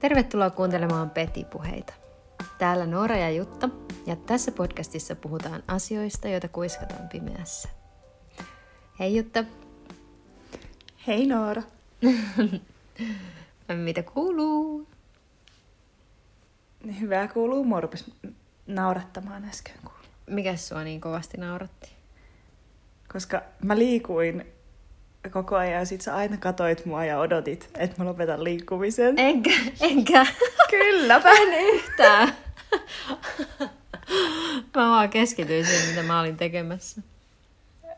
Tervetuloa kuuntelemaan Peti-puheita. Täällä Noora ja Jutta, ja tässä podcastissa puhutaan asioista, joita kuiskataan pimeässä. Hei Jutta. Hei Noora. Mitä kuuluu? Hyvää kuuluu. Mua rupesi naurattamaan äsken. Mikä sua niin kovasti nauratti? Koska mä liikuin koko ajan ja sit sä aina katoit mua ja odotit, että mä lopetan liikkumisen. Enkä, enkä. Kylläpä. En yhtään. mä vaan keskityin siihen, mitä mä olin tekemässä.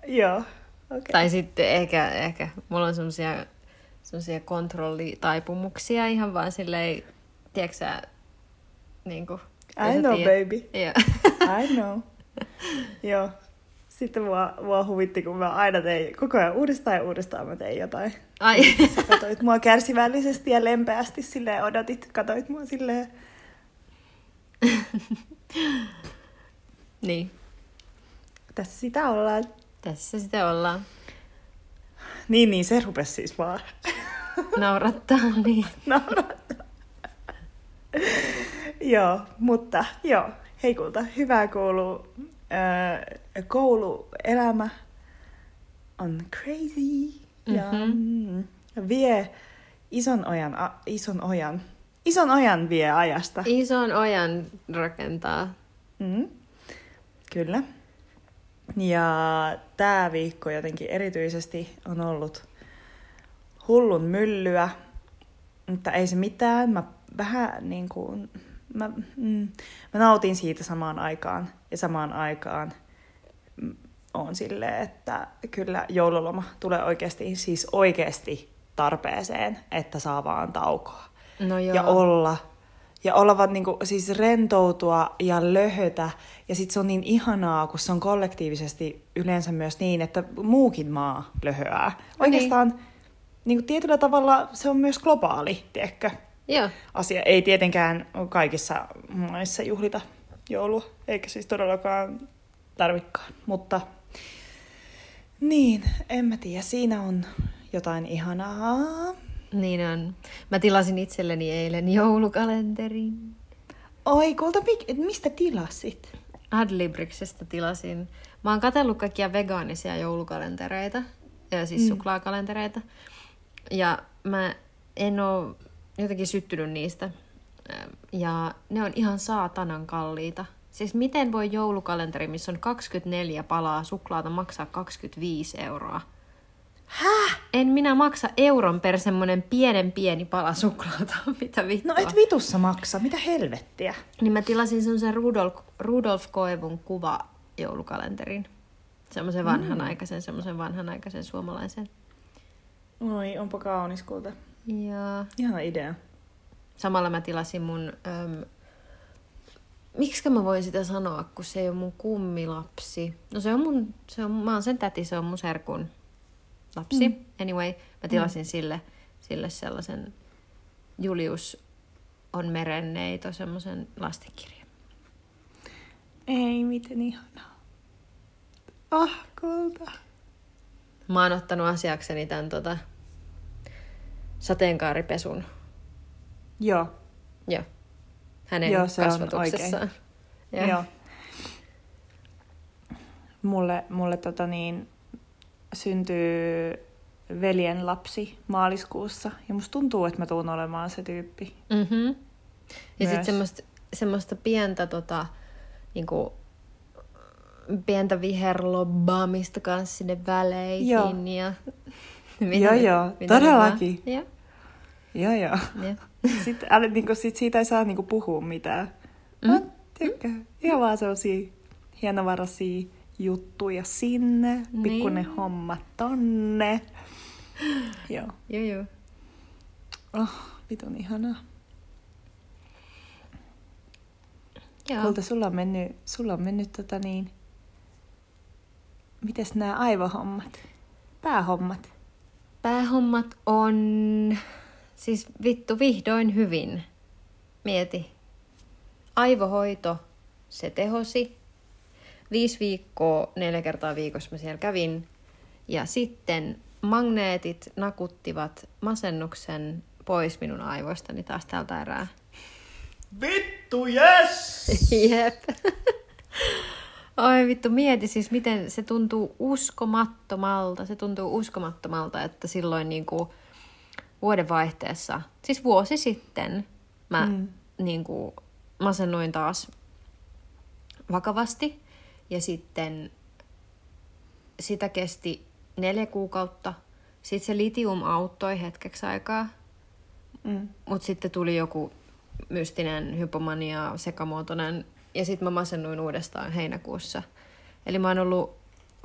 Joo. Okay. Tai sitten ehkä, ehkä mulla on semmosia, semmosia kontrollitaipumuksia ihan vaan silleen, tiedätkö sä, niin kuin, I know, tiedät. baby. Yeah. I know. Joo, sitten mua, mua huvitti, kun mä aina tein, koko ajan uudestaan ja uudestaan mä tein jotain. Ai. Sä katoit mua kärsivällisesti ja lempeästi silleen odotit, katoit mua silleen. niin. Tässä sitä ollaan. Tässä sitä ollaan. Niin, niin, se rupesi siis vaan. Naurattaa, niin. Naurattaa. joo, mutta joo, hei kulta, hyvää kuuluu kouluelämä on crazy ja mm-hmm. vie ison ojan, a, ison ojan, ison ojan vie ajasta. Ison ojan rakentaa. Mm. Kyllä. Ja tämä viikko jotenkin erityisesti on ollut hullun myllyä, mutta ei se mitään. Mä vähän niin kuin mä, mm, mä nautin siitä samaan aikaan ja samaan aikaan on silleen, että kyllä joululoma tulee oikeasti, siis oikeasti tarpeeseen, että saa vaan taukoa. No joo. Ja olla, ja olla vaan niinku, siis rentoutua ja löhötä. Ja sitten se on niin ihanaa, kun se on kollektiivisesti yleensä myös niin, että muukin maa löhöää. Oikeastaan niin. Niin tietyllä tavalla se on myös globaali, tiedätkö? Joo. asia. Ei tietenkään kaikissa maissa juhlita joulua, eikä siis todellakaan tarvikkaan, mutta niin, en mä tiedä. Siinä on jotain ihanaa. Niin on. Mä tilasin itselleni eilen joulukalenterin. Oi, kulta, mistä tilasit? Adlibriksestä tilasin. Mä oon katsellut kaikkia vegaanisia joulukalentereita, ja siis mm. suklaakalentereita. Ja mä en oo jotenkin syttynyt niistä. Ja ne on ihan saatanan kalliita. Siis miten voi joulukalenteri, missä on 24 palaa suklaata, maksaa 25 euroa? Häh? En minä maksa euron per semmonen pienen pieni pala suklaata. Mitä vittua? No et vitussa maksa, mitä helvettiä? Niin mä tilasin semmoisen Rudolf, Rudolf Koevun kuva joulukalenterin. Semmoisen vanhanaikaisen, mm. semmoisen vanhanaikaisen suomalaisen. Oi, onpa kaunis kulta. Ja... Ihana idea. Samalla mä tilasin mun... Öm, Miksi mä voin sitä sanoa, kun se ei ole mun kummilapsi? No se on mun, se on, mä oon sen täti, se on mun serkun lapsi. Mm. Anyway, mä tilasin mm. sille, sille sellaisen Julius on merenneito, semmoisen lastenkirjan. Ei, miten ihanaa. Ah, kulta. Mä oon ottanut asiakseni tämän tota, sateenkaaripesun. Joo. Joo. Hänen Joo, se kasvatuksessaan. On Joo. Joo. Mulle, mulle tota niin, syntyy veljen lapsi maaliskuussa. Ja musta tuntuu, että mä tuun olemaan se tyyppi. Mm-hmm. Ja sitten semmoista, semmoista pientä tota, niinku, pientä viherlobbaamista kanssa sinne väleihin. Joo. Ja joo, joo, todellakin. Joo. Joo, joo. Yeah. Sitten älä, niin kuin, sit siitä ei saa niin kuin, puhua mitään. Mm. Mä tykkään. Ihan vaan sellaisia hienovaraisia juttuja sinne, niin. pikkuinen homma tonne. joo. Joo, joo. Oh, vitun ihanaa. Joo. Kulta, sulla on mennyt, sulla on mennyt tota niin, mites nämä aivohommat, päähommat? Päähommat on Siis vittu vihdoin hyvin. Mieti. Aivohoito, se tehosi. Viisi viikkoa, neljä kertaa viikossa mä siellä kävin. Ja sitten magneetit nakuttivat masennuksen pois minun aivoistani taas tältä erää. Vittu, yes! Jep. Oi vittu, mieti siis, miten se tuntuu uskomattomalta. Se tuntuu uskomattomalta, että silloin niin kuin vuodenvaihteessa, siis vuosi sitten, mä mm. niin kuin masennuin taas vakavasti. Ja sitten sitä kesti neljä kuukautta. Sitten se litium auttoi hetkeksi aikaa. Mm. Mutta sitten tuli joku mystinen hypomania sekamuotoinen ja sitten mä masennuin uudestaan heinäkuussa. Eli mä oon ollut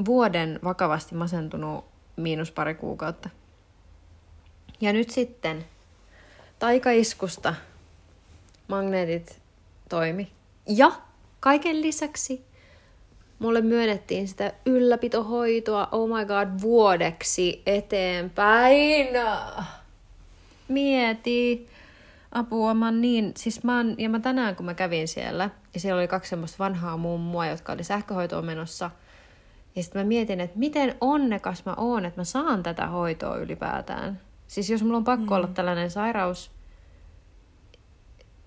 vuoden vakavasti masentunut miinus pari kuukautta. Ja nyt sitten taikaiskusta magneetit toimi. Ja kaiken lisäksi mulle myönnettiin sitä ylläpitohoitoa, oh my god, vuodeksi eteenpäin. Mieti. Apua, mä oon niin, siis mä oon, ja mä tänään kun mä kävin siellä, ja siellä oli kaksi semmoista vanhaa mummua, jotka oli sähköhoitoon menossa, ja sitten mä mietin, että miten onnekas mä oon, että mä saan tätä hoitoa ylipäätään. Siis jos mulla on pakko mm. olla tällainen sairaus,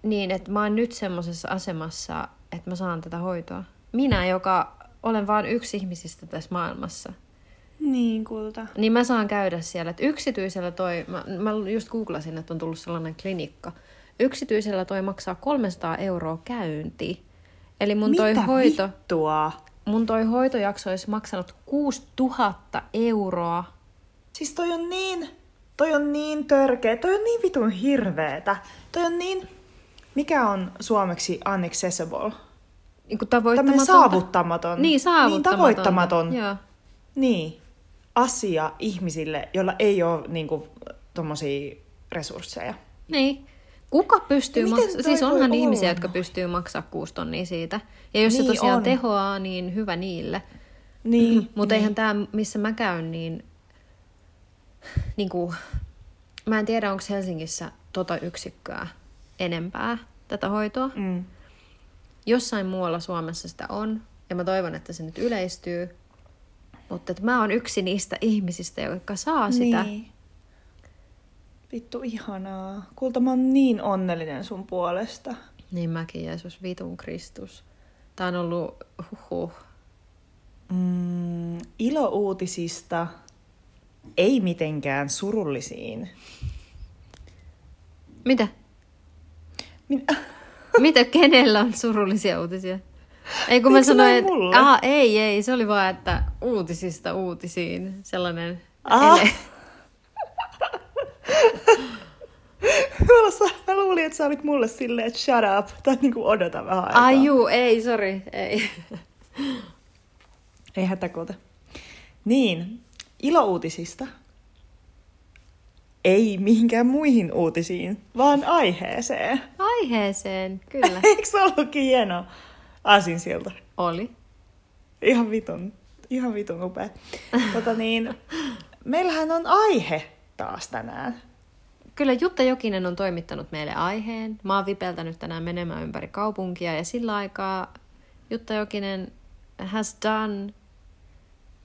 niin että mä oon nyt semmoisessa asemassa, että mä saan tätä hoitoa. Minä, joka olen vain yksi ihmisistä tässä maailmassa. Niin, kulta. Niin mä saan käydä siellä. Että yksityisellä toi, mä, mä just googlasin, että on tullut sellainen klinikka. Yksityisellä toi maksaa 300 euroa käynti. Eli mun Mitä toi hoito... vittua? Mun toi hoitojakso olisi maksanut 6000 euroa. Siis toi on niin, toi on niin törkeä, toi on niin vitun hirveetä. Toi on niin, mikä on suomeksi unaccessible? Niin kuin Tämmöinen saavuttamaton. Niin, saavuttamaton. Niin, tavoittamaton. Joo. Niin, asia ihmisille, joilla ei ole niinku, tommosia resursseja. Niin. Kuka pystyy maksamaan? Siis onhan olla ihmisiä, jotka pystyy maksaa kuusi tonnia siitä. Ja jos Niin se tosiaan on. tehoaa, niin hyvä niille. Niin, Mutta niin. eihän tämä, missä mä käyn, niin, niin kuin, mä en tiedä, onko Helsingissä tota yksikköä enempää tätä hoitoa. Mm. Jossain muualla Suomessa sitä on, ja mä toivon, että se nyt yleistyy. Mutta että mä oon yksi niistä ihmisistä, jotka saa sitä. Niin. Vittu ihanaa. Kulta, mä oon niin onnellinen sun puolesta. Niin mäkin, Jeesus, vitun Kristus. Tää on ollut, huhhuh. Mm, ilouutisista ei mitenkään surullisiin. Mitä? Min- Mitä, kenellä on surullisia uutisia? Ei kun mä Eikö se sanoin, että aha, ei, ei, se oli vaan, että uutisista uutisiin, sellainen Ah. ele. Mä, mä luulin, että sä olit mulle silleen, että shut up, tai niinku odota vähän aikaa. Ai juu, ei, sori, ei. Ei hätäkuuta. Niin, ilouutisista. Ei mihinkään muihin uutisiin, vaan aiheeseen. Aiheeseen, kyllä. Eikö se ollutkin hieno aasinsilta? Oli. Ihan vitun, ihan vitun upea. tota niin, meillähän on aihe taas tänään. Kyllä Jutta Jokinen on toimittanut meille aiheen. Mä oon vipeltänyt tänään menemään ympäri kaupunkia ja sillä aikaa Jutta Jokinen has done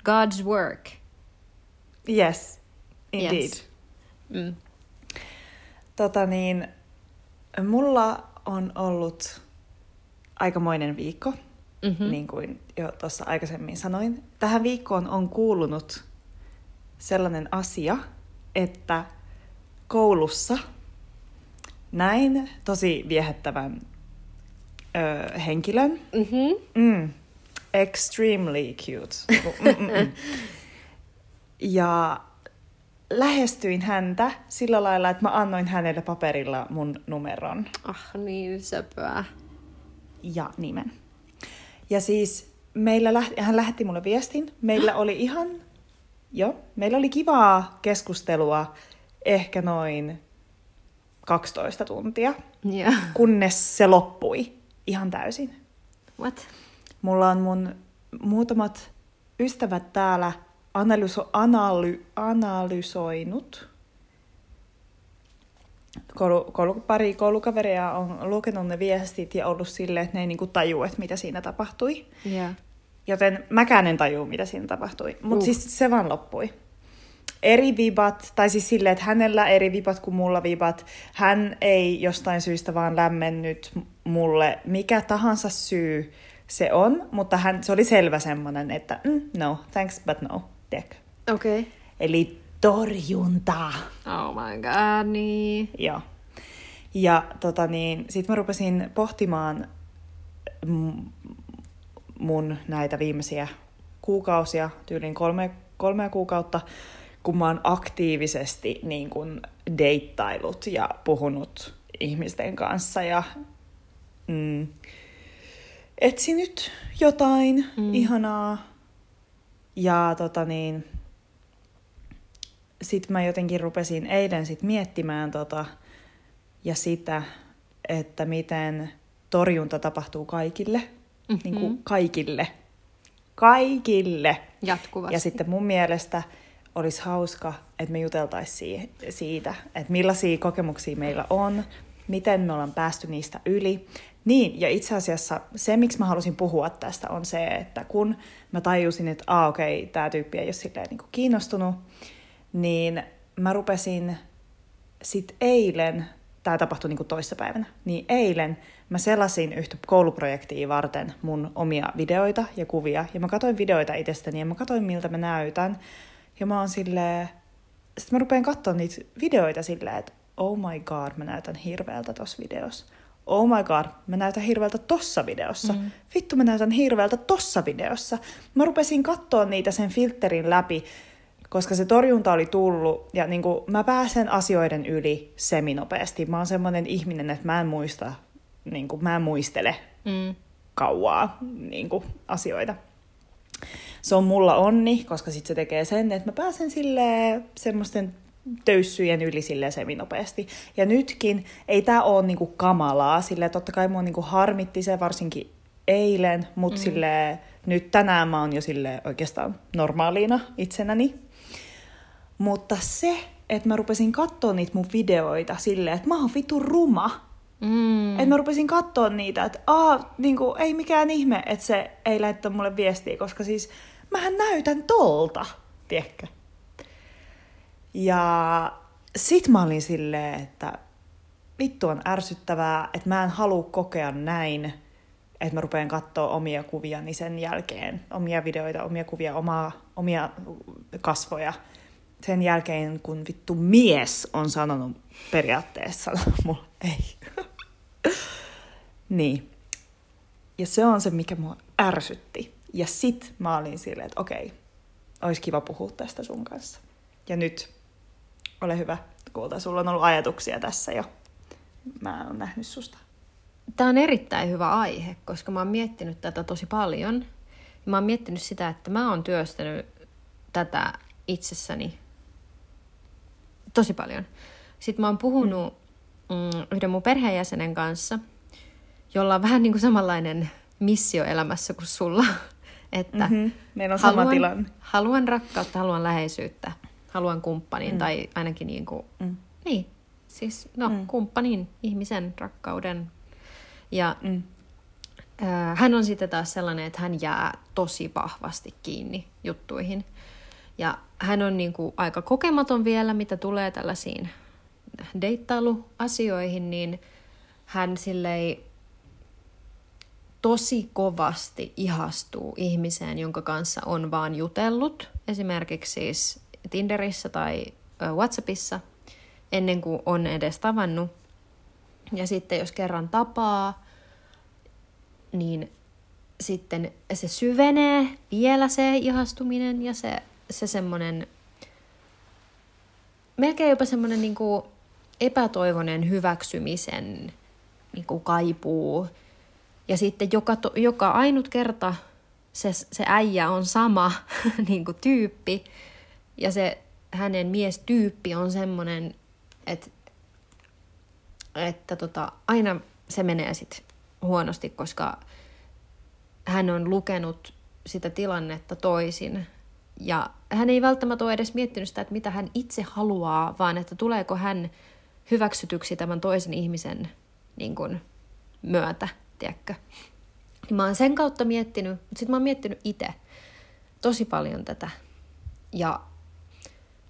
God's work. Yes, indeed. Yes. Mm. Tota niin, mulla on ollut aikamoinen viikko, Mhm. mm-hmm. niin kuin jo tuossa aikaisemmin sanoin. Tähän viikkoon on kuulunut sellainen asia, että koulussa näin tosi viehättävän ö, henkilön. Mm-hmm. Mm, extremely cute. Mm, mm, mm. Ja lähestyin häntä sillä lailla, että mä annoin hänelle paperilla mun numeron Ah, niin söpöä. ja nimen. Ja siis meillä lähti, hän lähetti mulle viestin. Meillä oli ihan, jo, meillä oli kivaa keskustelua ehkä noin 12 tuntia, Ja. kunnes se loppui ihan täysin. What? Mulla on mun muutamat ystävät täällä analyso, analy, analysoinut koulu, koulu, pari koulukaveria on lukenut ne viestit ja ollut silleen, että ne ei niinku taju, että mitä siinä tapahtui. Yeah. Joten mäkään en taju, mitä siinä tapahtui. Mutta Uh. siis se vaan loppui. Eri vibat, tai siis silleen, että hänellä eri vibat kuin mulla vibat. Hän ei jostain syystä vaan lämmennyt mulle. Mikä tahansa syy se on, mutta hän, se oli selvä semmoinen, että mm, no, thanks, but no. Tiedätkö? Okei. Okay. Eli torjunta. Oh my god, niin. Joo. Ja tota niin, sit mä rupesin pohtimaan mun näitä viimeisiä kuukausia, tyyliin kolme, kolmea kuukautta, kun mä oon aktiivisesti niin kun deittailut ja puhunut ihmisten kanssa ja mm, etsinyt jotain mm. ihanaa. Ja tota niin, sit mä jotenkin rupesin eilen sit miettimään tota, ja sitä, että miten torjunta tapahtuu kaikille. Mm-hmm. Niin kuin kaikille. Kaikille. Jatkuvasti. Ja sitten mun mielestä olisi hauska, että me juteltaisiin siitä, että millaisia kokemuksia meillä on, miten me ollaan päästy niistä yli. Niin, ja itse asiassa se, miksi mä halusin puhua tästä, on se, että kun mä tajusin, että ah, okei, okay, tämä tyyppi ei ole silleen niin kiinnostunut, niin mä rupesin sit eilen, tämä tapahtui niin toissapäivänä, niin eilen mä selasin yhtä kouluprojektia varten mun omia videoita ja kuvia, ja mä katsoin videoita itsestäni, ja mä katsoin miltä mä näytän, ja mä oon silleen, sitten mä rupean katsoa niitä videoita silleen, että oh my god, mä näytän hirveältä tossa videossa. Oh my god, mä näytän hirveältä tossa videossa. Mm. Vittu, mä näytän hirveältä tossa videossa. Mä rupesin katsoa niitä sen filterin läpi, koska se torjunta oli tullut, ja niin kuin, mä pääsen asioiden yli seminopeasti. Mä oon semmoinen ihminen, että mä en muista, niin kuin, mä en muistele Mm. kauaa niin kuin, asioita. Se on mulla onni, koska sit se tekee sen, että mä pääsen sille semmoisten töyssyjen yli silleen seminopeasti. Ja nytkin ei tää oo niinku kamalaa, sille totta kai mua niinku harmitti se varsinkin eilen, mutta mm. sille nyt tänään mä oon jo sille oikeastaan normaaliina itsenäni. Mutta se, että mä rupesin katsoa niitä mun videoita silleen, että mä oon vitu ruma. Mm. Että mä rupesin katsoa niitä, että aa, niinku, ei mikään ihme, että se ei lähetä mulle viestiä, koska siis mähän näytän tolta, tiedätkö? Ja sit mä olin silleen, että vittu on ärsyttävää, että mä en halua kokea näin, että mä rupean katsoa omia kuviani sen jälkeen, omia videoita, omia kuvia, omaa, omia kasvoja sen jälkeen, kun vittu mies on sanonut periaatteessa mulle ei. niin. Ja se on se, mikä mua ärsytti. Ja sit mä olin silleen, että okei, olisi kiva puhua tästä sun kanssa. Ja nyt, ole hyvä, kulta, sulla on ollut ajatuksia tässä jo. Mä oon nähnyt susta. Tämä on erittäin hyvä aihe, koska mä oon miettinyt tätä tosi paljon. Mä oon miettinyt sitä, että mä oon työstänyt tätä itsessäni tosi paljon. Sitten mä oon puhunut mm, yhden mun perheenjäsenen kanssa, jolla on vähän niin kuin samanlainen missio elämässä kuin sulla. Että Mm-hmm. Meillä on sama haluan, tilanne. haluan rakkautta, haluan läheisyyttä, haluan kumppanin Mm. tai ainakin niin kuin, Mm. niin, siis no, Mm. kumppanin, ihmisen rakkauden. Ja Mm. Ää, hän on sitten taas sellainen, että hän jää tosi vahvasti kiinni juttuihin. Ja hän on niin kuin aika kokematon vielä, mitä tulee tällaisiin deittailuasioihin, niin hän sillei tosi kovasti ihastuu ihmiseen, jonka kanssa on vaan jutellut, esimerkiksi siis Tinderissä tai Whatsappissa, ennen kuin on edes tavannut. Ja sitten jos kerran tapaa, niin sitten se syvenee vielä se ihastuminen ja se, se semmoinen, melkein jopa semmoinen niin epätoivoinen hyväksymisen niin kuin kaipuu. Ja sitten joka, joka ainut kerta se, se äijä on sama niin kuin tyyppi ja se hänen miestyyppi on semmoinen, että, että tota, aina se menee sitten huonosti, koska hän on lukenut sitä tilannetta toisin. Ja hän ei välttämättä ole edes miettinyt sitä, että mitä hän itse haluaa, vaan että tuleeko hän hyväksytyksi tämän toisen ihmisen niin kuin, myötä, tiedätkö? Niin mä oon sen kautta miettinyt, mutta sitten mä oon miettinyt itse tosi paljon tätä. Ja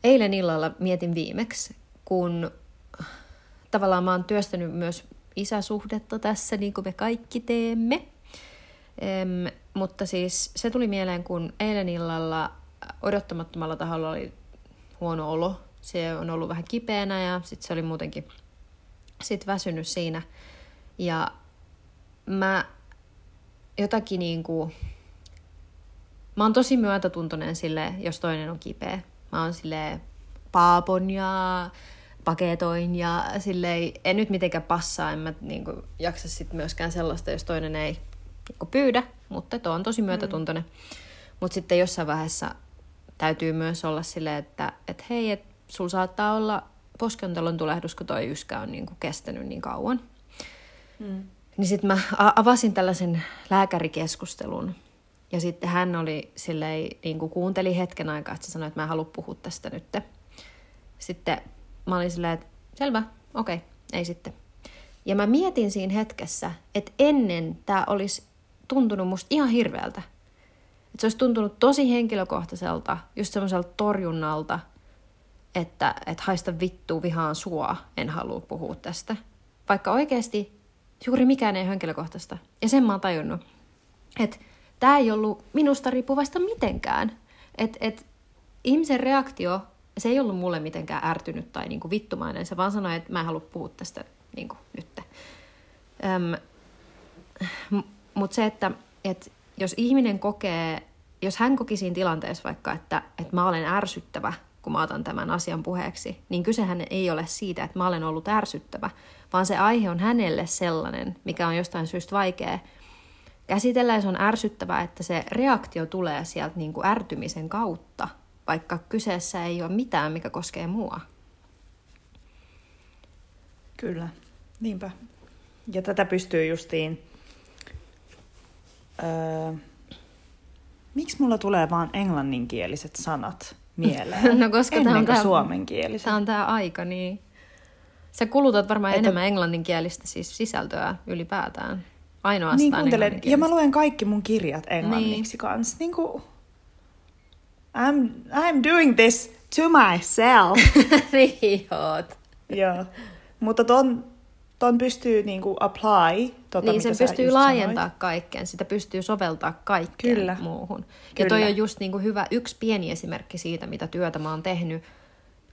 eilen illalla mietin viimeksi, kun tavallaan mä oon työstänyt myös isäsuhdetta tässä, niin kuin me kaikki teemme. Em, mutta siis se tuli mieleen, kun eilen illalla odottamattomalla taholla oli huono olo. Se on ollut vähän kipeänä ja sitten se oli muutenkin sit väsynyt siinä. Ja mä jotakin niin kuin, mä oon tosi myötätuntoinen sille, jos toinen on kipeä. Mä oon sille paapon ja paketoin ja silleen, en nyt mitenkään passaa, en mä niin kuin, jaksa sit myöskään sellaista, jos toinen ei niin kuin, pyydä, mutta tuo on tosi mm. myötätuntoinen. Mm. Mutta sitten jossain vaiheessa täytyy myös olla silleen, että et hei, et sulla saattaa olla poskentelon tulehdus, kun toi yskä on niin kuin, kestänyt niin kauan. Mm. Niin sitten mä avasin tällaisen lääkärikeskustelun. Ja sitten hän oli silleen, niin kuin kuunteli hetken aikaa, että se sanoi, että mä en halua puhua tästä nyt. Sitten mä olin silleen, että selvä, okei, ei sitten. Ja mä mietin siinä hetkessä, että ennen tämä olisi tuntunut musta ihan hirveältä. Että se olisi tuntunut tosi henkilökohtaiselta, just semmoiselta torjunnalta, että, että haista vittu vihaan sua, en halua puhua tästä. Vaikka oikeasti juuri mikään ei henkilökohtaista. Ja sen mä oon tajunnut, että tämä ei ollut minusta riippuvasta mitenkään. Että et ihmisen reaktio, se ei ollut mulle mitenkään ärtynyt tai niinku vittumainen. Se vaan sanoi, että mä en halua puhua tästä niinku nyt. Mutta se, että et jos ihminen kokee, jos hän koki siinä tilanteessa vaikka, että, että mä olen ärsyttävä, kun mä otan tämän asian puheeksi, niin kysehän ei ole siitä, että mä olen ollut ärsyttävä, vaan se aihe on hänelle sellainen, mikä on jostain syystä vaikea käsitellä ja se on ärsyttävää, että se reaktio tulee sieltä niin kuin ärtymisen kautta, vaikka kyseessä ei ole mitään, mikä koskee mua. Kyllä, niinpä. Ja tätä pystyy justiin... Öö, miksi mulla tulee vaan englanninkieliset sanat mieleen? no koska tämä on tämä suomenkieliset. Tämä on tämä aika, niin... Sä kulutat varmaan että... enemmän englanninkielistä siis sisältöä ylipäätään. Ainoastaan niin, kuuntelen. Ja mä luen kaikki mun kirjat englanniksi niin. kanssa. Niin kuin, I'm, I'm doing this to myself. niin oot. Joo. Mutta ton, ton pystyy niinku apply. Tota, niin, sen pystyy laajentamaan sanoit. kaikkeen. Sitä pystyy soveltaa kaikkeen Kyllä. muuhun. Kyllä. Ja toi on just niinku hyvä yksi pieni esimerkki siitä, mitä työtä mä oon tehnyt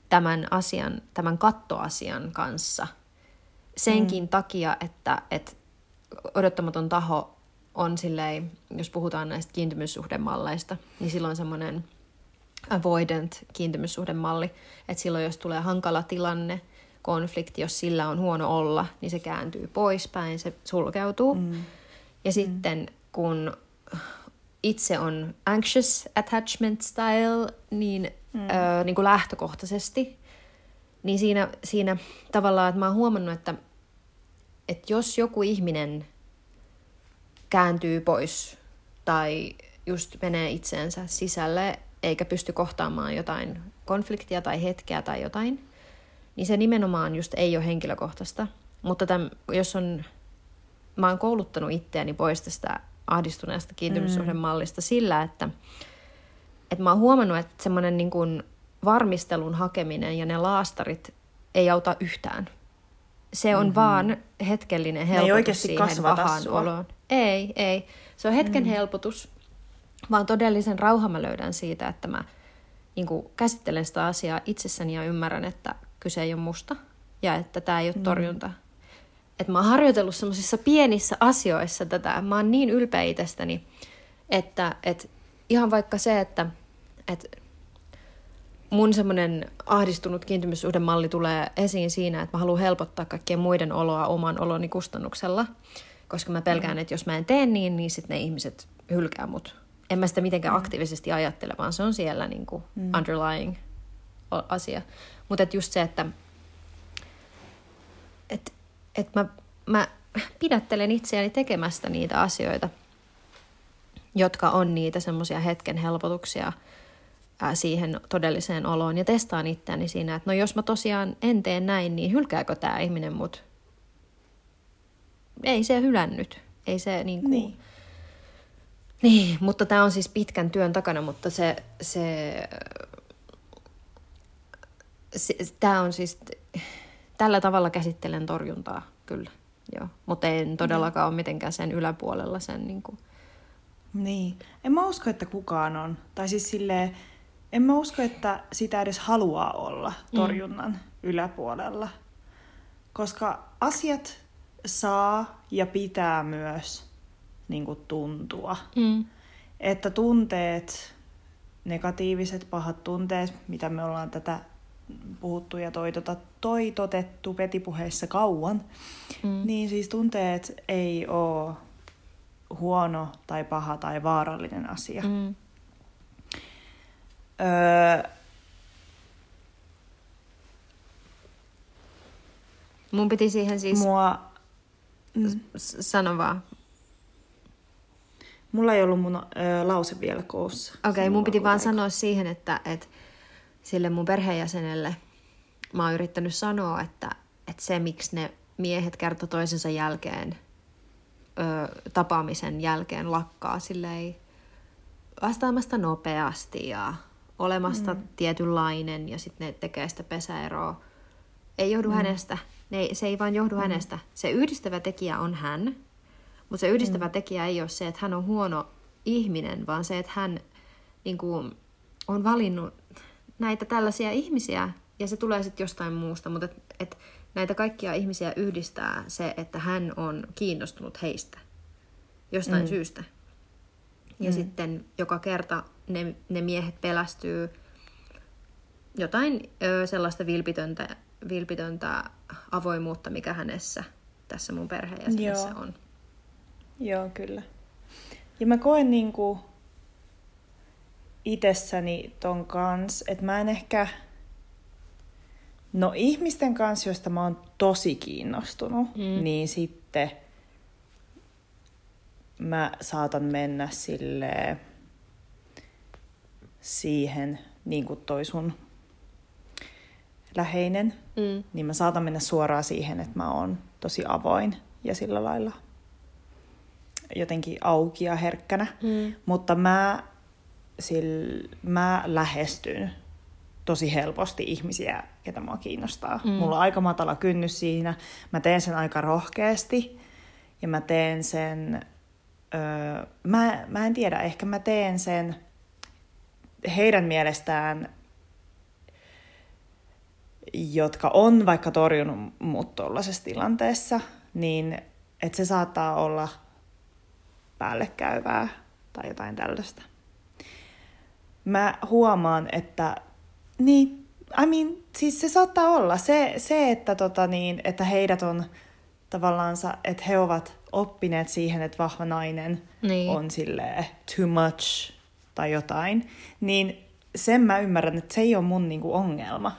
tämän asian, tämän kattoasian kanssa. Senkin mm. takia, että, että odottamaton taho on silleen, jos puhutaan näistä kiintymyssuhdemalleista, niin silloin semmoinen avoidant kiintymyssuhdemalli, että silloin jos tulee hankala tilanne, konflikti, jos sillä on huono olla, niin se kääntyy poispäin, se sulkeutuu. Mm. Ja mm. sitten kun itse on anxious attachment style, niin, mm. ö, niin kuin lähtökohtaisesti, niin siinä, siinä tavallaan, että mä oon huomannut, että, että jos joku ihminen kääntyy pois tai just menee itseensä sisälle eikä pysty kohtaamaan jotain konfliktia tai hetkeä tai jotain, niin se nimenomaan just ei ole henkilökohtaista. Mutta tämän, jos on, mä oon kouluttanut itseäni pois tästä ahdistuneesta kiintymyssuhdemallista mm. sillä, että, että mä oon huomannut, että semmoinen niin kuin varmistelun hakeminen ja ne laastarit ei auta yhtään. Se on mm-hmm. vaan hetkellinen helpotus ei siihen pahaan sua. oloon. Ei, ei. Se on hetken mm. helpotus, vaan todellisen rauhan mä löydän siitä, että mä niin kuin, käsittelen sitä asiaa itsessäni ja ymmärrän, että kyse ei ole musta ja että tämä ei ole mm. torjunta. Että mä oon harjoitellut semmoisissa pienissä asioissa tätä. Mä oon niin ylpeä itsestäni, että, että ihan vaikka se, että, että mun semmoinen ahdistunut kiintymyssuhdemalli tulee esiin siinä, että mä haluan helpottaa kaikkien muiden oloa oman oloni kustannuksella. Koska mä pelkään, että jos mä en tee niin, niin sitten ne ihmiset hylkää mut. En mä sitä mitenkään mm. aktiivisesti ajattele, vaan se on siellä niin kuin mm. underlying asia. Mutta just se, että et, et mä, mä pidättelen itseäni tekemästä niitä asioita, jotka on niitä semmoisia hetken helpotuksia siihen todelliseen oloon ja testaan itseäni siinä, että no jos mä tosiaan en tee näin, niin hylkääkö tämä ihminen mut? Ei se hylännyt. Ei se niin kuin... Niin. Niin, mutta tämä on siis pitkän työn takana, mutta se, se, se tämä on siis, tällä tavalla käsittelen torjuntaa, kyllä, joo. Mutta en todellakaan ole mitenkään sen yläpuolella sen niin kuin, Niin. En mä usko, että kukaan on. Tai siis silleen, en mä usko, että sitä edes haluaa olla torjunnan mm. yläpuolella. Koska asiat saa ja pitää myös niin kuin tuntua. mm, Että tunteet, negatiiviset, pahat tunteet, mitä me ollaan tätä puhuttu ja toitota, toitotettu petipuheissa kauan, mm, niin siis tunteet ei ole huono tai paha tai vaarallinen asia. mm, Öö, mun piti siihen siis, mua, mm, sano vaan, mulla ei ollut mun ö, lause vielä koossa. Okei, okay, mun piti vaan kuitenkin- sanoa siihen, että, että sille mun perheenjäsenelle mä oon yrittänyt sanoa, että, että se miksi ne miehet kerta toisensa jälkeen, ö, tapaamisen jälkeen lakkaa silleen vastaamasta nopeasti ja olemasta mm. tietynlainen ja sitten ne tekee sitä pesäeroa. Ei johdu mm. hänestä. Ne, se ei vaan johdu mm. hänestä. Se yhdistävä tekijä on hän, mutta se yhdistävä mm. tekijä ei ole se, että hän on huono ihminen, vaan se, että hän niin kuin, on valinnut näitä tällaisia ihmisiä, ja se tulee sitten jostain muusta, mutta et, et näitä kaikkia ihmisiä yhdistää se, että hän on kiinnostunut heistä jostain mm. syystä. Ja mm. sitten joka kerta ne, ne miehet pelästyy jotain ö, sellaista vilpitöntä, vilpitöntä avoimuutta, mikä hänessä tässä mun perheenjäsenessä Joo. on. Joo, kyllä. Ja mä koen niinku itsessäni ton kans, että mä en ehkä... No ihmisten kanssa, joista mä oon tosi kiinnostunut, Mm. niin sitten mä saatan mennä sille siihen, niin kuin toi sun läheinen, Mm. niin mä saatan mennä suoraan siihen, että mä oon tosi avoin ja sillä lailla jotenkin auki ja herkkänä. Mm. Mutta mä, sil, mä lähestyn tosi helposti ihmisiä, ketä mua kiinnostaa. Mm. Mm. Mulla on aika matala kynnys siinä. Mä teen sen aika rohkeasti ja mä teen sen... Öö, mä, mä en tiedä, ehkä mä teen sen heidän mielestään jotka on vaikka torjunut mut tuollaisessa tilanteessa, niin että se saattaa olla päällekäyvää tai jotain tällaista. Mä huomaan, että niin, I mean, siis se saattaa olla. Se, se että, tota niin, että heidät on tavallaan, että he ovat oppineet siihen, että vahva nainen Niin. on silleen too much tai jotain, niin sen mä ymmärrän, että se ei ole mun niinku ongelma.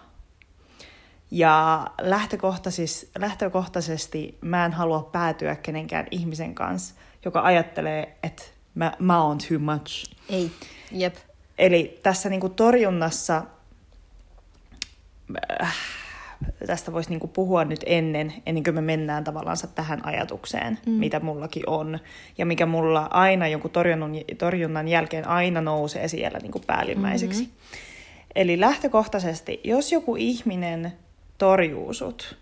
Ja lähtökohtaisesti, lähtökohtaisesti mä en halua päätyä kenenkään ihmisen kanssa, joka ajattelee, että mä, mä oon too much. Ei. Jep. Eli tässä niinku torjunnassa, äh, tästä voisi niinku puhua nyt ennen, ennen kuin me mennään tavallaan tähän ajatukseen, mm. mitä mullakin on. Ja mikä mulla aina jonkun torjunnan, torjunnan jälkeen aina nousee siellä niinku päällimmäiseksi. Mm-hmm. Eli lähtökohtaisesti, jos joku ihminen torjuu sut,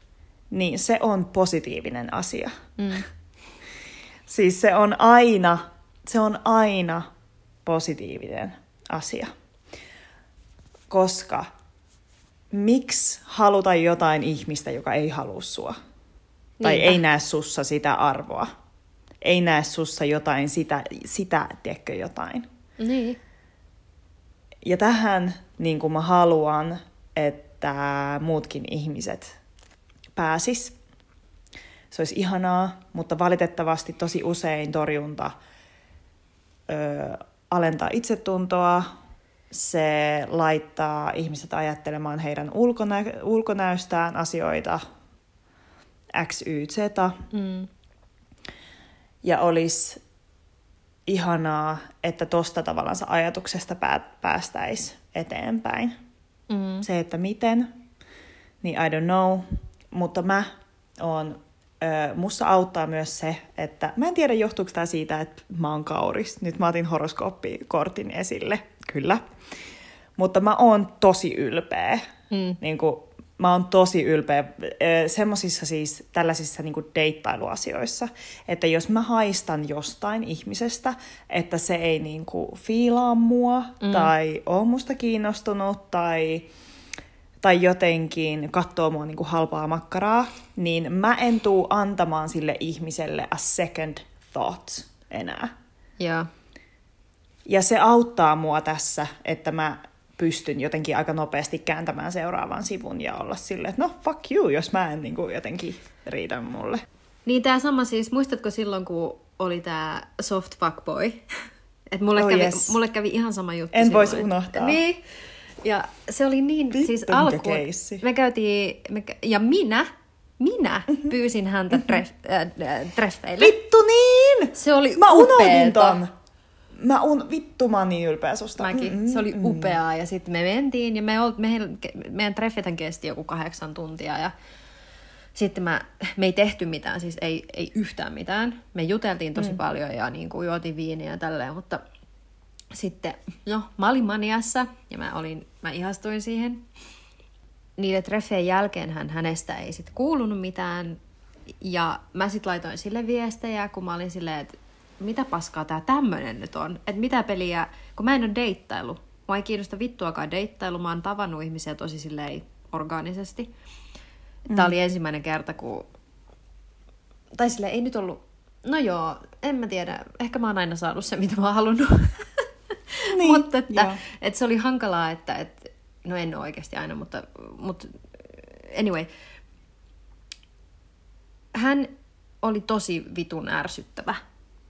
niin se on positiivinen asia. Mm. Siis se on aina, se on aina positiivinen asia. Koska miksi haluta jotain ihmistä, joka ei halua sua? Tai Niinpä. ei näe sussa sitä arvoa. Ei näe sussa jotain sitä, sitä tiedätkö jotain. Niin. Ja tähän niin kuin mä haluan, että muutkin ihmiset pääsis. Se olisi ihanaa, mutta valitettavasti tosi usein torjunta ö, alentaa itsetuntoa. Se laittaa ihmiset ajattelemaan heidän ulkonä- ulkonäöstään asioita X, Y, Z. Mm. Ja olisi ihanaa, että tosta tavallaan ajatuksesta pää- päästäisiin eteenpäin. Mm. Se, että miten, niin I don't know, mutta mä oon, ö, mussa auttaa myös se, että mä en tiedä johtuuko tämä siitä, että mä oon kauris. Nyt mä otin horoskooppikortin esille, kyllä. Mutta mä oon tosi ylpeä. Mm. Niin kuin, mä oon tosi ylpeä semmoisissa siis tällaisissa niin deittailuasioissa, että jos mä haistan jostain ihmisestä, että se ei niin kuin, fiilaa mua mm. tai on musta kiinnostunut tai tai jotenkin katsoo mua niin kuin halpaa makkaraa, niin mä en tuu antamaan sille ihmiselle a second thought enää. Joo. Ja se auttaa mua tässä, että mä pystyn jotenkin aika nopeasti kääntämään seuraavan sivun ja olla silleen, että no fuck you, jos mä en niin kuin jotenkin riitä mulle. Niin tämä sama siis, muistatko silloin, kun oli tämä soft fuckboy? että mulle, Oh, kävi, yes. mulle kävi ihan sama juttu En silloin. vois unohtaa. Niin. Ja se oli niin, Vittu, siis mikä alku, keissi. me käytiin, me, ja minä, minä pyysin häntä treff, äh, äh, treffeille. Vittu niin! Se oli Mä unohdin ton. Mä un... Vittu, mä oon niin ylpeä susta. Mäkin. Mm, Se oli upeaa ja sitten me mentiin ja me olt, meidän, meidän treffithän kesti joku kahdeksan tuntia ja sitten mä, me ei tehty mitään, siis ei, ei yhtään mitään. Me juteltiin tosi mm. paljon ja niin kuin juotiin viiniä ja tälleen, mutta sitten, no, mä olin maniassa ja mä, olin, mä ihastuin siihen. Niiden treffien jälkeen hän, hänestä ei sitten kuulunut mitään. Ja mä sitten laitoin sille viestejä, kun mä olin silleen, että mitä paskaa tää tämmönen nyt on? Että mitä peliä, kun mä en ole deittailu. Mua ei kiinnosta vittuakaan deittailu, mä oon tavannut ihmisiä tosi silleen orgaanisesti. Tämä oli ensimmäinen kerta, kun... Tai sille ei nyt ollut... No joo, en mä tiedä. Ehkä mä oon aina saanut se, mitä mä oon halunnut. Niin, mutta että, joo. että se oli hankalaa, että, että... No en ole oikeasti aina, mutta, mutta anyway. Hän oli tosi vitun ärsyttävä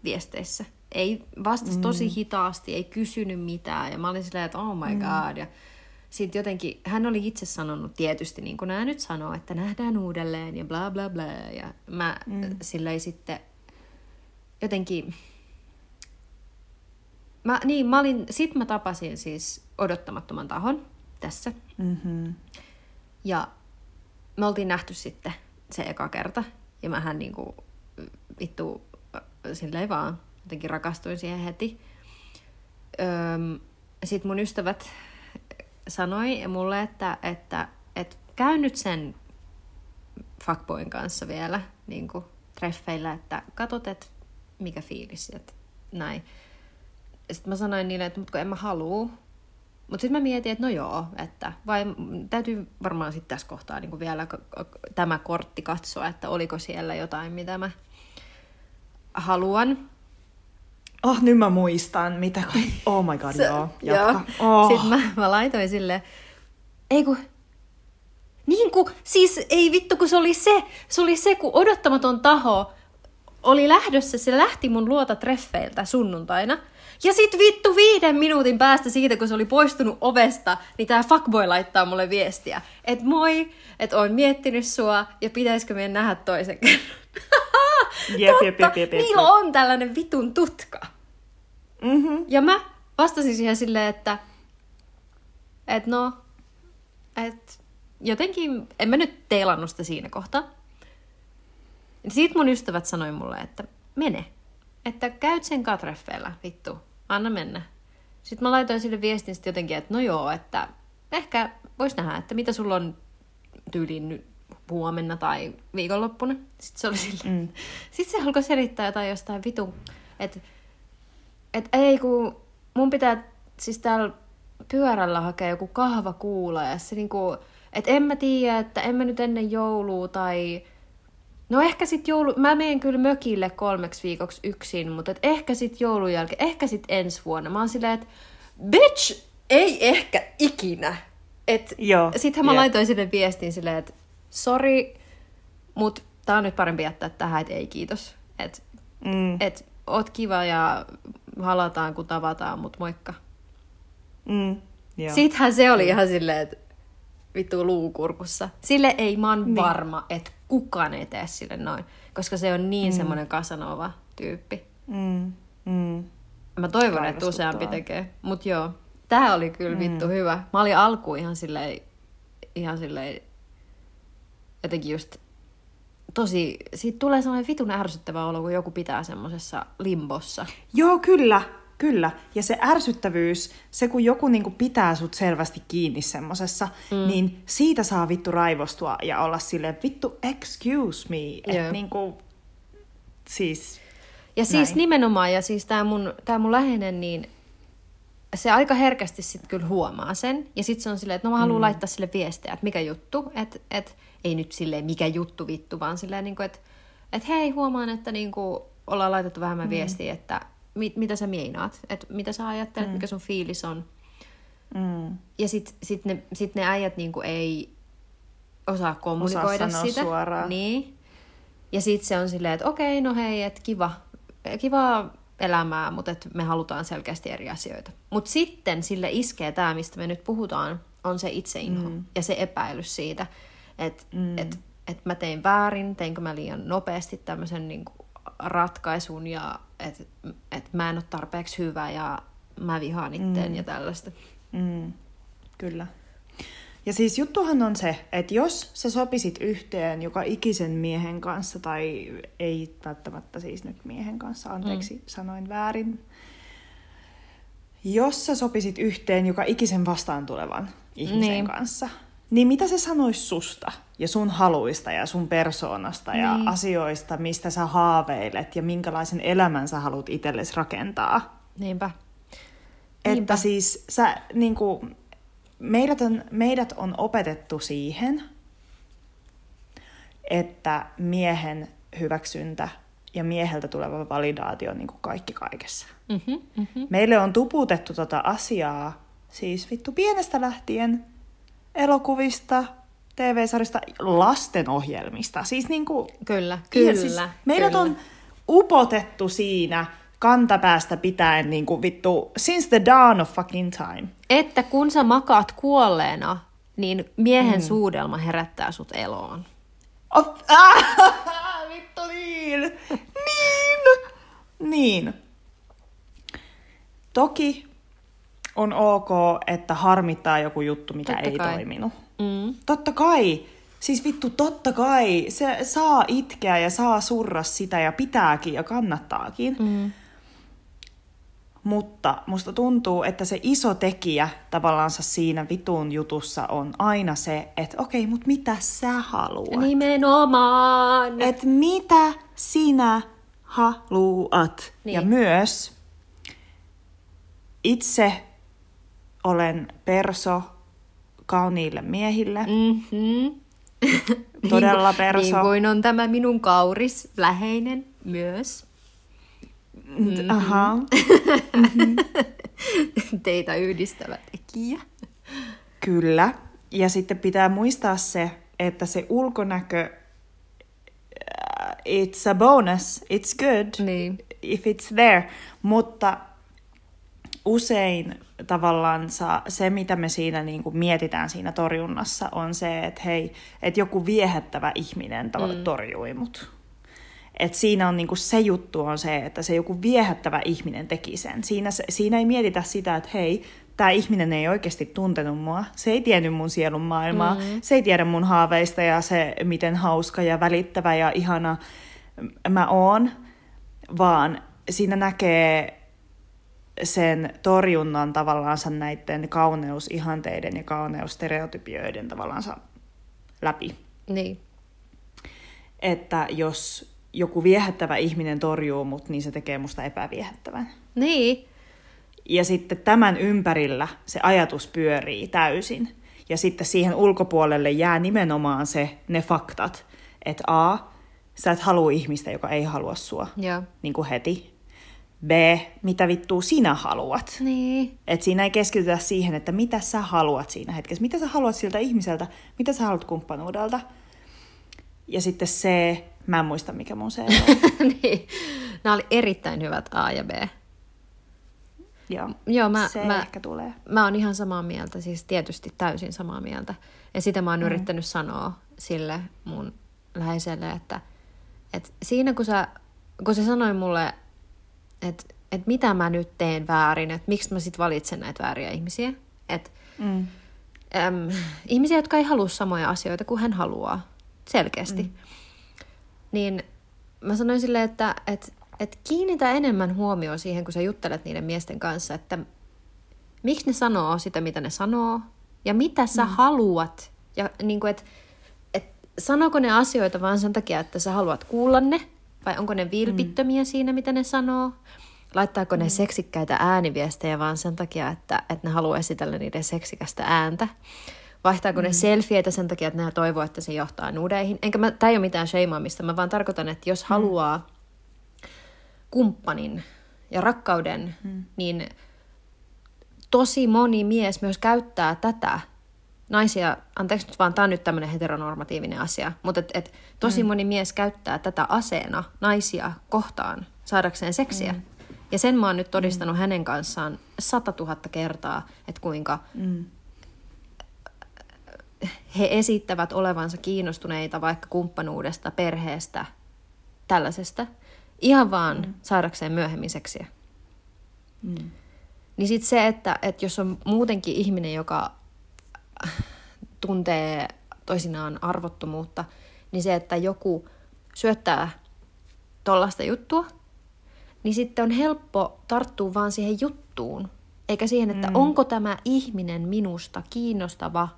viesteissä. Ei vastasi mm. tosi hitaasti, ei kysynyt mitään. Ja mä olin silleen, että oh my god. Ja sitten jotenkin, hän oli itse sanonut tietysti, niin kuin nämä nyt sanoo, että nähdään uudelleen ja bla bla bla. Ja mä mm. silleen sitten jotenkin... Mä, niin, mä olin, sit mä tapasin siis odottamattoman tahon tässä. Mm-hmm. Ja me oltiin nähty sitten se eka kerta. Ja mähän niinku vittu silleen vaan jotenkin rakastuin siihen heti. Öm, Sitten mun ystävät sanoi mulle, että, että, että käy nyt sen fuckboyn kanssa vielä niin kuin treffeillä, että katot, että mikä fiilis, että näin. Sitten mä sanoin niille, että mut kun en mä haluu. Mutta sitten mä mietin, että no joo, että vai täytyy varmaan sitten tässä kohtaa niin vielä k- k- tämä kortti katsoa, että oliko siellä jotain, mitä mä haluan. Oh, nyt mä muistan, mitä... Oh my god, Se- joo. Jatka. Joo. Oh. Sitten mä, mä laitoin sille, ei kun, niin kuin, siis ei vittu, kun se oli se, se oli se, kun odottamaton taho oli lähdössä, se lähti mun luota treffeiltä sunnuntaina. Ja sit vittu viiden minuutin päästä siitä, kun se oli poistunut ovesta, niin tää fuckboy laittaa mulle viestiä. Et moi, et oon miettinyt sua ja pitäisikö meidän nähdä toisen kerran. Jep, jep, Totta, jep, jep, jep, niillä jep. on tällainen vitun tutka. Mm-hmm. Ja mä vastasin siihen silleen, että et no, et jotenkin, en mä nyt teilannut sitä siinä kohtaa. Sitten mun ystävät sanoi mulle, että mene. Että käyt sen katreffeillä, vittu, anna mennä. Sitten mä laitoin sille viestin sitten jotenkin, että no joo, että ehkä vois nähdä, että mitä sulla on tyyliin nyt huomenna tai viikonloppuna. Sitten se oli sille. Mm. Sitten se alkoi selittää jotain jostain vitun, että et ei kun mun pitää siis täällä pyörällä hakea joku kahvakuula ja se niinku, et en mä tiedä, että en mä nyt ennen joulua tai No ehkä sit joulu... Mä menen kyllä mökille kolmeksi viikoksi yksin, mutta et ehkä sit joulun jälkeen, ehkä sit ensi vuonna. Mä oon silleen, että bitch, ei ehkä ikinä. Et Joo, Sittenhän mä jep. laitoin sille viestin silleen, että sori, mut tää on nyt parempi jättää tähän, että ei kiitos. Et, Mm. et oot kiva ja halataan kun tavataan, mut moikka. Mm. Joo. Sittenhän se oli ihan silleen, että vittu luukurkussa. Sille ei, mä oon niin. varma, että kukaan ei tee sille noin. Koska se on niin mm. semmoinen Casanova-tyyppi. Mm. Mm. Mä toivon, että useampi tekee. Mut joo, Tää oli kyllä vittu mm. hyvä. Mä olin alkuun ihan silleen, ihan silleen, jotenkin just tosi, siitä tulee sellainen vitun ärsyttävä olo, kun joku pitää semmosessa limbossa. Joo, kyllä, kyllä. Ja se ärsyttävyys, se kun joku niinku pitää sut selvästi kiinni semmosessa, mm. niin siitä saa vittu raivostua ja olla silleen, vittu, excuse me. Että niinku, siis... Ja siis näin. nimenomaan, ja siis tää mun, tää mun läheinen, niin se aika herkästi sitten kyllä huomaa sen. Ja sitten se on silleen, että no mä haluan mm. laittaa sille viestejä, että mikä juttu. Että et, ei nyt silleen mikä juttu vittu, vaan silleen, niin kuin, että et hei, huomaan, että niin kuin, ollaan laitettu vähemmän mm. viestiä, että mit, mitä sä meinaat, että mitä sä ajattelet, mm. mikä sun fiilis on. Mm. Ja sitten sit ne, sit ne äijät niin kuin, ei osaa kommunikoida osaa sitä. Suoraan. Niin. Ja sitten se on silleen, että okei, no hei, että kiva, kiva elämää, mutta et me halutaan selkeästi eri asioita. Mutta sitten sille iskee tämä, mistä me nyt puhutaan, on se itseinho mm. ja se epäilys siitä, että mm. et, et mä tein väärin, teinkö mä liian nopeasti tämmöisen niinku ratkaisun ja että et mä en ole tarpeeksi hyvä ja mä vihaan itteen mm. ja tällaista. Mm. Kyllä. Ja siis juttuhan on se, että jos sä sopisit yhteen joka ikisen miehen kanssa, tai ei välttämättä siis nyt miehen kanssa, anteeksi, mm. sanoin väärin. Jos sä sopisit yhteen joka ikisen vastaan tulevan ihmisen niin. kanssa, niin mitä se sanois susta ja sun haluista ja sun persoonasta ja niin. asioista, mistä sä haaveilet ja minkälaisen elämän sä haluat itsellesi rakentaa? Niinpä. Niinpä. Että siis sä, niin kuin, meidät, on, meidät on opetettu siihen, että miehen hyväksyntä ja mieheltä tuleva validaatio on niin kuin kaikki kaikessa. Mm-hmm, mm-hmm. Meille on tuputettu tota asiaa, siis vittu pienestä lähtien, elokuvista, TV-sarjasta, lastenohjelmista. Siis niin kuin, kyllä, kyllä. Siis meidät kyllä. on upotettu siinä kantapäästä pitäen niin kuin vittu since the dawn of fucking time. Että kun sä makaat kuolleena, niin miehen mm. suudelma herättää sut eloon. Oh, ah, vittu niin! niin! Niin. Toki on ok, että harmittaa joku juttu, mikä totta ei kai. toiminut. Mm. Totta kai. Siis vittu, totta kai. Se saa itkeä ja saa surra sitä ja pitääkin ja kannattaakin. Mm. Mutta musta tuntuu, että se iso tekijä tavallaan siinä vitun jutussa on aina se, että okei, mutta mitä sä haluat? Nimenomaan! Että mitä sinä haluat? Niin. Ja myös itse olen perso kauniille miehille. Mm-hmm. Todella perso. Niin kuin on tämä minun kauris läheinen myös. Mm-hmm. Aha. Mm-hmm. Teitä yhdistävä tekijä. Kyllä. Ja sitten pitää muistaa se, että se ulkonäkö, uh, it's a bonus, it's good niin. if it's there. Mutta usein tavallaan se, mitä me siinä niin kuin mietitään siinä torjunnassa, on se, että hei, että joku viehättävä ihminen mm. torjui mut. Et siinä on niinku se juttu on se, että se joku viehättävä ihminen teki sen. Siinä, siinä ei mietitä sitä, että hei, tämä ihminen ei oikeasti tuntenut mua. Se ei tiennyt mun sielun maailmaa. Mm-hmm. Se ei tiedä mun haaveista ja se, miten hauska ja välittävä ja ihana mä oon. Vaan siinä näkee sen torjunnan tavallaan näiden kauneusihanteiden ja kauneusstereotypioiden tavallaan läpi. Niin. Että jos joku viehättävä ihminen torjuu mut, niin se tekee musta epäviehättävän. Niin. Ja sitten tämän ympärillä se ajatus pyörii täysin. Ja sitten siihen ulkopuolelle jää nimenomaan se, ne faktat, että A, sä et halua ihmistä, joka ei halua sua Joo. niin kuin heti. B, mitä vittua sinä haluat. Niin. Et siinä ei keskitytä siihen, että mitä sä haluat siinä hetkessä. Mitä sä haluat siltä ihmiseltä, mitä sä haluat kumppanuudelta. Ja sitten C, mä en muista mikä mun C on. niin. Nämä oli erittäin hyvät A ja B. Joo, Joo mä, se mä, ehkä tulee. Mä oon ihan samaa mieltä, siis tietysti täysin samaa mieltä. Ja sitä mä oon mm. yrittänyt sanoa sille mun läheiselle, että, että siinä kun, sä, kun se sanoi mulle, että että mitä mä nyt teen väärin, että miksi mä sitten valitsen näitä vääriä ihmisiä. Et, Mm. äm, ihmisiä, jotka ei halua samoja asioita kuin hän haluaa, selkeästi. Mm. Niin mä sanoin silleen, että et, et kiinnitä enemmän huomioon siihen, kun sä juttelet niiden miesten kanssa, että miksi ne sanoo sitä, mitä ne sanoo, ja mitä sä mm. haluat. Ja niin kuin, et, et, sanooko ne asioita vaan sen takia, että sä haluat kuulla ne, vai onko ne vilpittömiä mm. siinä, mitä ne sanoo. Laittaako ne seksikkäitä ääniviestejä vaan sen takia, että, että ne haluaa esitellä niiden seksikästä ääntä. Vaihtaako mm. ne selfieitä sen takia, että ne toivoo, että se johtaa nudeihin. Enkä mä, tää ei ole mitään sheimaamista, mä vaan tarkoitan, että jos mm. haluaa kumppanin ja rakkauden, mm. niin tosi moni mies myös käyttää tätä naisia, anteeksi nyt vaan, tämä on nyt tämmöinen heteronormatiivinen asia, mutta et, et, tosi mm. moni mies käyttää tätä aseena naisia kohtaan saadakseen seksiä. Mm. Ja sen mä oon nyt todistanut mm. hänen kanssaan sata tuhatta kertaa, että kuinka Mm. He esittävät olevansa kiinnostuneita vaikka kumppanuudesta, perheestä, tällaisesta, ihan vaan mm. saadakseen myöhemmin seksiä. Mm. Niin sitten se, että, että jos on muutenkin ihminen, joka tuntee toisinaan arvottomuutta, niin se, että joku syöttää tollasta juttua, niin sitten on helppo tarttua vaan siihen juttuun, eikä siihen, että mm. onko tämä ihminen minusta kiinnostava,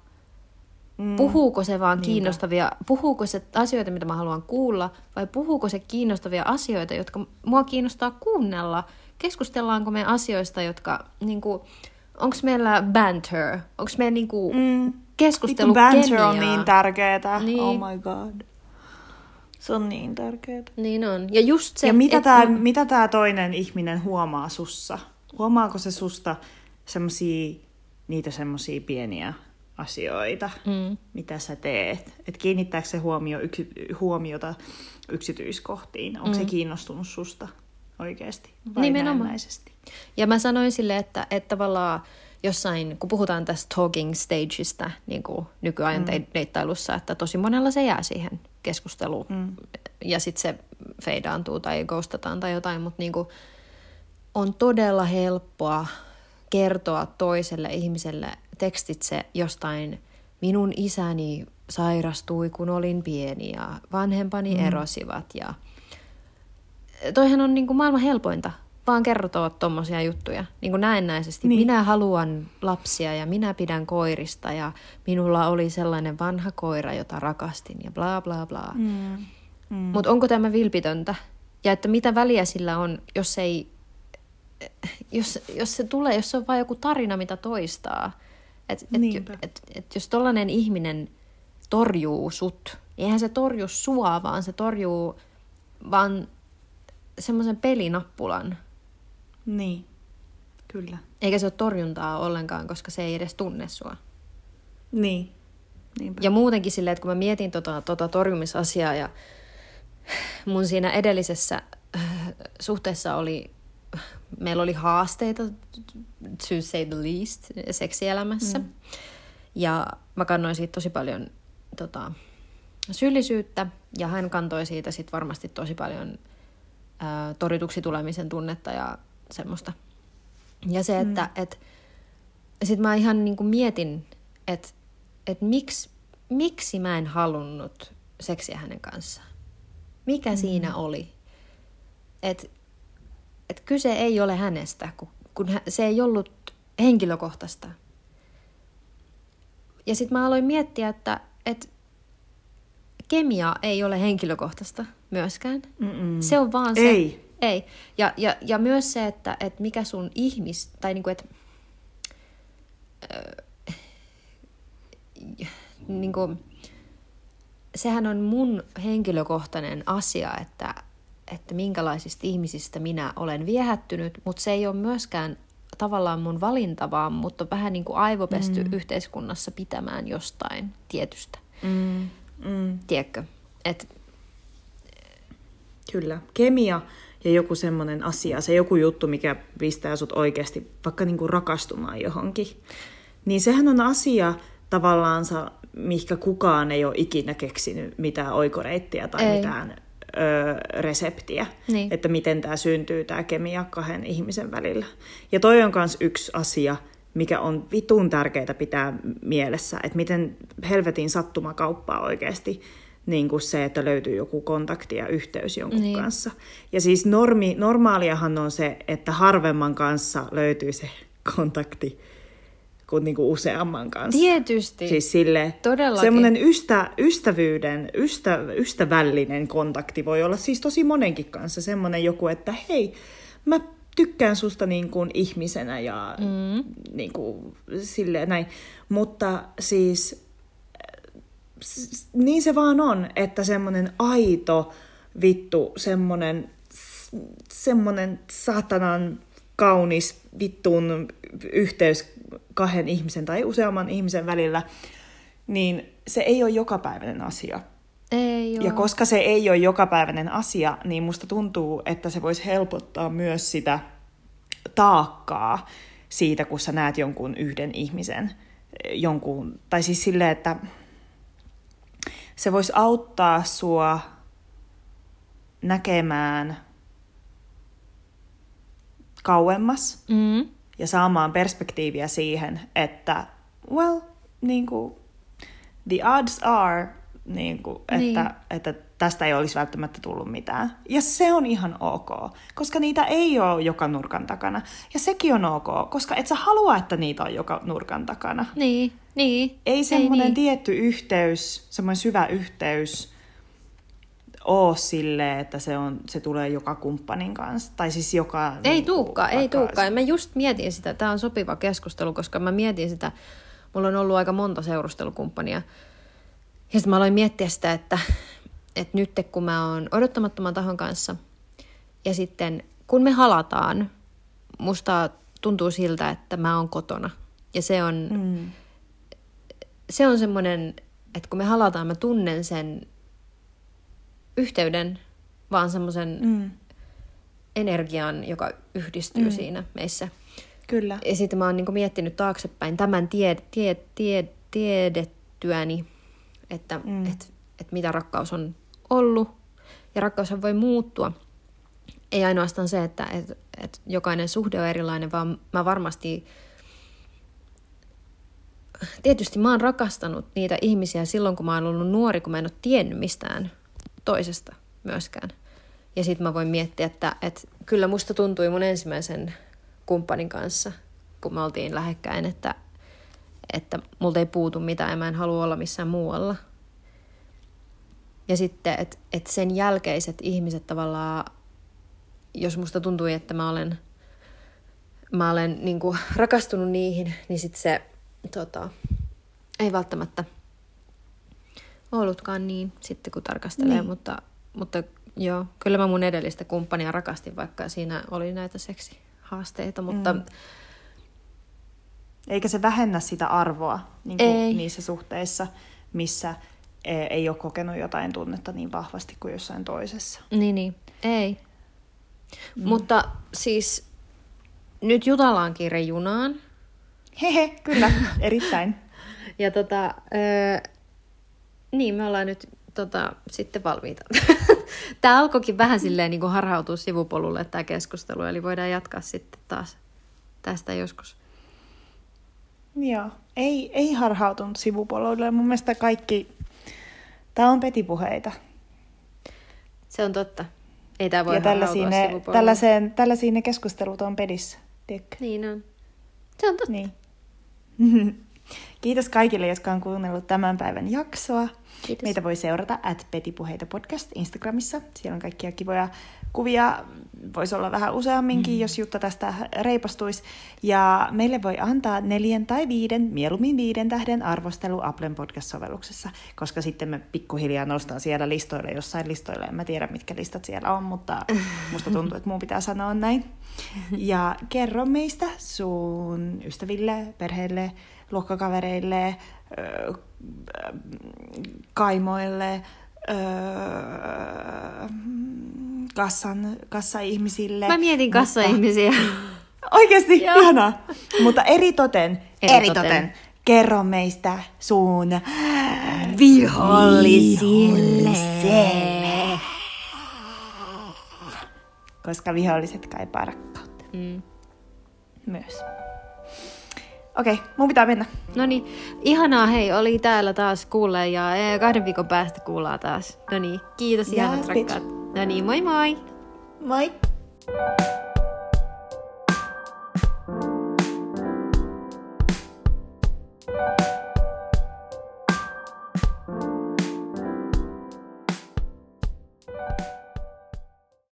mm. puhuuko se vaan Niinpä. kiinnostavia, puhuuko se asioita, mitä mä haluan kuulla, vai puhuuko se kiinnostavia asioita, jotka mua kiinnostaa kuunnella, keskustellaanko me asioista, jotka, niinku, onko meillä banter, onko meillä niinku, Mm. keskustelu banter on niin tärkeetä. Niin. Oh my god. Se on niin tärkeetä. Niin on. Ja just se, ja mitä et- tämä mitä tää toinen ihminen huomaa sussa? Huomaako se susta semmosia, niitä semmosia pieniä asioita, Mm. mitä sä teet? Et kiinnittääkö se huomio, yksi, huomiota yksityiskohtiin? Onko mm. se kiinnostunut susta oikeasti vai Nimenomaan. Ja mä sanoin sille, että, että tavallaan jossain, kun puhutaan tästä talking stageista niin kuin nykyajan mm. deittailussa, että tosi monella se jää siihen keskusteluun. Mm. Ja sitten se feidaantuu tai ghostataan tai jotain, mutta niin kuin on todella helppoa kertoa toiselle ihmiselle tekstitse jostain minun isäni sairastui, kun olin pieni ja vanhempani mm. erosivat ja toihan on niin kuin maailman helpointa, vaan kertoa tommosia juttuja niin kuin näennäisesti. Niin. Minä haluan lapsia ja minä pidän koirista ja minulla oli sellainen vanha koira, jota rakastin ja bla bla bla. Mm. Mm. Mm. Mutta onko tämä vilpitöntä? Ja että mitä väliä sillä on, jos ei, jos, jos se tulee, jos se on vain joku tarina, mitä toistaa. Et, et, et, et jos tollainen ihminen torjuu sut, niin eihän se torju sua, vaan se torjuu vaan semmoisen pelinappulan. Niin, kyllä. Eikä se ole torjuntaa ollenkaan, koska se ei edes tunne sua. Niin, niinpä. Ja muutenkin silleen, että kun mä mietin tota, tota torjumisasiaa ja mun siinä edellisessä äh, suhteessa oli, meillä oli haasteita, to say the least, seksielämässä. Mm. Ja mä kannoin siitä tosi paljon tota, syyllisyyttä ja hän kantoi siitä sit varmasti tosi paljon ää, torjutuksi tulemisen tunnetta ja semmoista. Ja se, että mm. et, sit mä ihan niinku mietin, että et miksi, miksi mä en halunnut seksiä hänen kanssaan. Mikä mm. siinä oli? Että et kyse ei ole hänestä, kun, kun hä- se ei ollut henkilökohtaista. Ja sitten mä aloin miettiä, että et kemia ei ole henkilökohtaista myöskään. Mm-mm. Se on vaan se. Ei. Ei. Ja, ja, ja myös se, että, että mikä sun ihmis... Tai niinku, että... Öö, niinku, sehän on mun henkilökohtainen asia, että, että minkälaisista ihmisistä minä olen viehättynyt, mutta se ei ole myöskään tavallaan mun valinta, vaan mutta vähän niin kuin aivopesty mm. yhteiskunnassa pitämään jostain tietystä. Mm. Mm. Tiedätkö? Et, Kyllä. Kemia ja joku semmoinen asia, se joku juttu, mikä pistää sut oikeasti vaikka niinku rakastumaan johonkin, niin sehän on asia tavallaansa, mihinkä kukaan ei ole ikinä keksinyt mitään oikoreittiä tai Ei. mitään ö, reseptiä, Niin. että miten tämä syntyy, tämä kemia kahden ihmisen välillä. Ja toi on myös yksi asia, mikä on vitun tärkeää pitää mielessä, että miten helvetin sattumakauppaa oikeasti niin kuin se, että löytyy joku kontakti ja yhteys jonkun Niin. kanssa. Ja siis normi, normaaliahan on se, että harvemman kanssa löytyy se kontakti kuin, niin kuin useamman kanssa. Tietysti. Siis sille Todellakin. semmoinen ystä, ystävyyden, ystä, ystävällinen kontakti voi olla siis tosi monenkin kanssa semmoinen joku, että hei, mä tykkään susta niin kuin ihmisenä ja mm. niin kuin silleen näin. Mutta siis niin se vaan on, että semmoinen aito vittu, semmoinen semmoinen saatanan kaunis vittun yhteys kahden ihmisen tai useamman ihmisen välillä, niin se ei ole jokapäiväinen asia. Ei oo. Ja koska se ei ole jokapäiväinen asia, niin musta tuntuu, että se voisi helpottaa myös sitä taakkaa siitä, kun sä näet jonkun yhden ihmisen, jonkun, tai siis silleen, että se voisi auttaa sua näkemään kauemmas Mm. Ja saamaan perspektiiviä siihen, että well, niin kuin, the odds are, niin kuin, että, Niin. että tästä ei olisi välttämättä tullut mitään. Ja se on ihan ok, koska niitä ei ole joka nurkan takana. Ja sekin on ok, koska et sä halua, että niitä on joka nurkan takana. Niin, niin. Ei semmoinen niin. tietty yhteys, semmoinen syvä yhteys oo sille, että se, on, se tulee joka kumppanin kanssa. Tai siis joka... Ei niin tuukkaan, ei tuukkaan. Ja mä just mietin sitä, tämä on sopiva keskustelu, koska mä mietin sitä, mulla on ollut aika monta seurustelukumppania. Ja sitten mä aloin miettiä sitä, että, että nyt kun mä oon odottamattoman tahon kanssa, ja sitten kun me halataan, musta tuntuu siltä, että mä oon kotona. Ja se on, Mm. se on semmoinen, että kun me halataan, mä tunnen sen yhteyden, vaan semmoisen Mm. energian, joka yhdistyy mm. siinä meissä. Kyllä. Ja sitten mä oon niinku miettinyt taaksepäin tämän tie, tie, tie, tiedettyäni, että mm. et, et mitä rakkaus on ollut. Ja rakkaushan voi muuttua. Ei ainoastaan se, että et, et jokainen suhde on erilainen, vaan mä varmasti... Tietysti mä oon rakastanut niitä ihmisiä silloin, kun mä oon ollut nuori, kun mä en ole tiennyt mistään toisesta myöskään. Ja sitten mä voin miettiä, että, että kyllä musta tuntui mun ensimmäisen kumppanin kanssa, kun me oltiin lähekkäin, että, että multa ei puutu mitään ja mä en halua olla missään muualla. Ja sitten, että, että sen jälkeiset ihmiset tavallaan, jos musta tuntui, että mä olen, mä olen niin kuin rakastunut niihin, niin sitten se tota, ei välttämättä ollutkaan niin sitten, kun tarkastelee, Niin. mutta, mutta joo, kyllä mä mun edellistä kumppania rakastin, vaikka siinä oli näitä seksihaasteita, mutta mm. Eikä se vähennä sitä arvoa niin kuin Ei. niissä suhteissa, missä e, ei ole kokenut jotain tunnetta niin vahvasti kuin jossain toisessa. niin, niin, ei. Mm. Mutta siis nyt jutellaankin rejunaan. Hehe, kyllä, erittäin. Ja tota, niin me ollaan nyt tota, sitten valmiita. Tämä alkoikin vähän silleen niin kuin harhautua sivupolulle tämä keskustelu, eli voidaan jatkaa sitten taas tästä joskus. Joo, ei, ei harhautunut sivupoluille. Mun mielestä kaikki, tämä on petipuheita. Se on totta. Ei tämä voi ja ne, sivupolulle. tällaiseen, tällaisia ne keskustelut on pedissä, tiedätkö? Niin on. Se on totta. Niin. Kiitos kaikille, jotka on kuunnellut tämän päivän jaksoa. Kiitos. Meitä voi seurata at Petipuheita podcast Instagramissa. Siellä on kaikkia kivoja kuvia. Voisi olla vähän useamminkin, mm. jos Jutta tästä reipastuisi. Ja meille voi antaa neljän tai viiden, mieluummin viiden tähden arvostelu Applen podcast-sovelluksessa, koska sitten me pikkuhiljaa nostan siellä listoille jossain listoilla. En mä tiedä, mitkä listat siellä on, mutta musta tuntuu, että mun pitää sanoa näin. Ja kerro meistä sun ystäville, perheelle, luokkakavereille, öö, kaimoille, öö, kassan, kassa-ihmisille. Mä mietin kassa-ihmisiä. Oikeasti, Joo. ihanaa. Mutta eritoten, Eritoten. eritoten, kerro meistä sun Vihollisille. viholliselle. koska viholliset kaipaa rakkautta. Mm. Myös. Okei, okay, mun pitää mennä. No niin, ihanaa hei, oli täällä taas kuulla ja eh, kahden viikon päästä kuullaan taas. No niin, kiitos ihanat bitch. rakkaat. No niin, moi moi! Moi!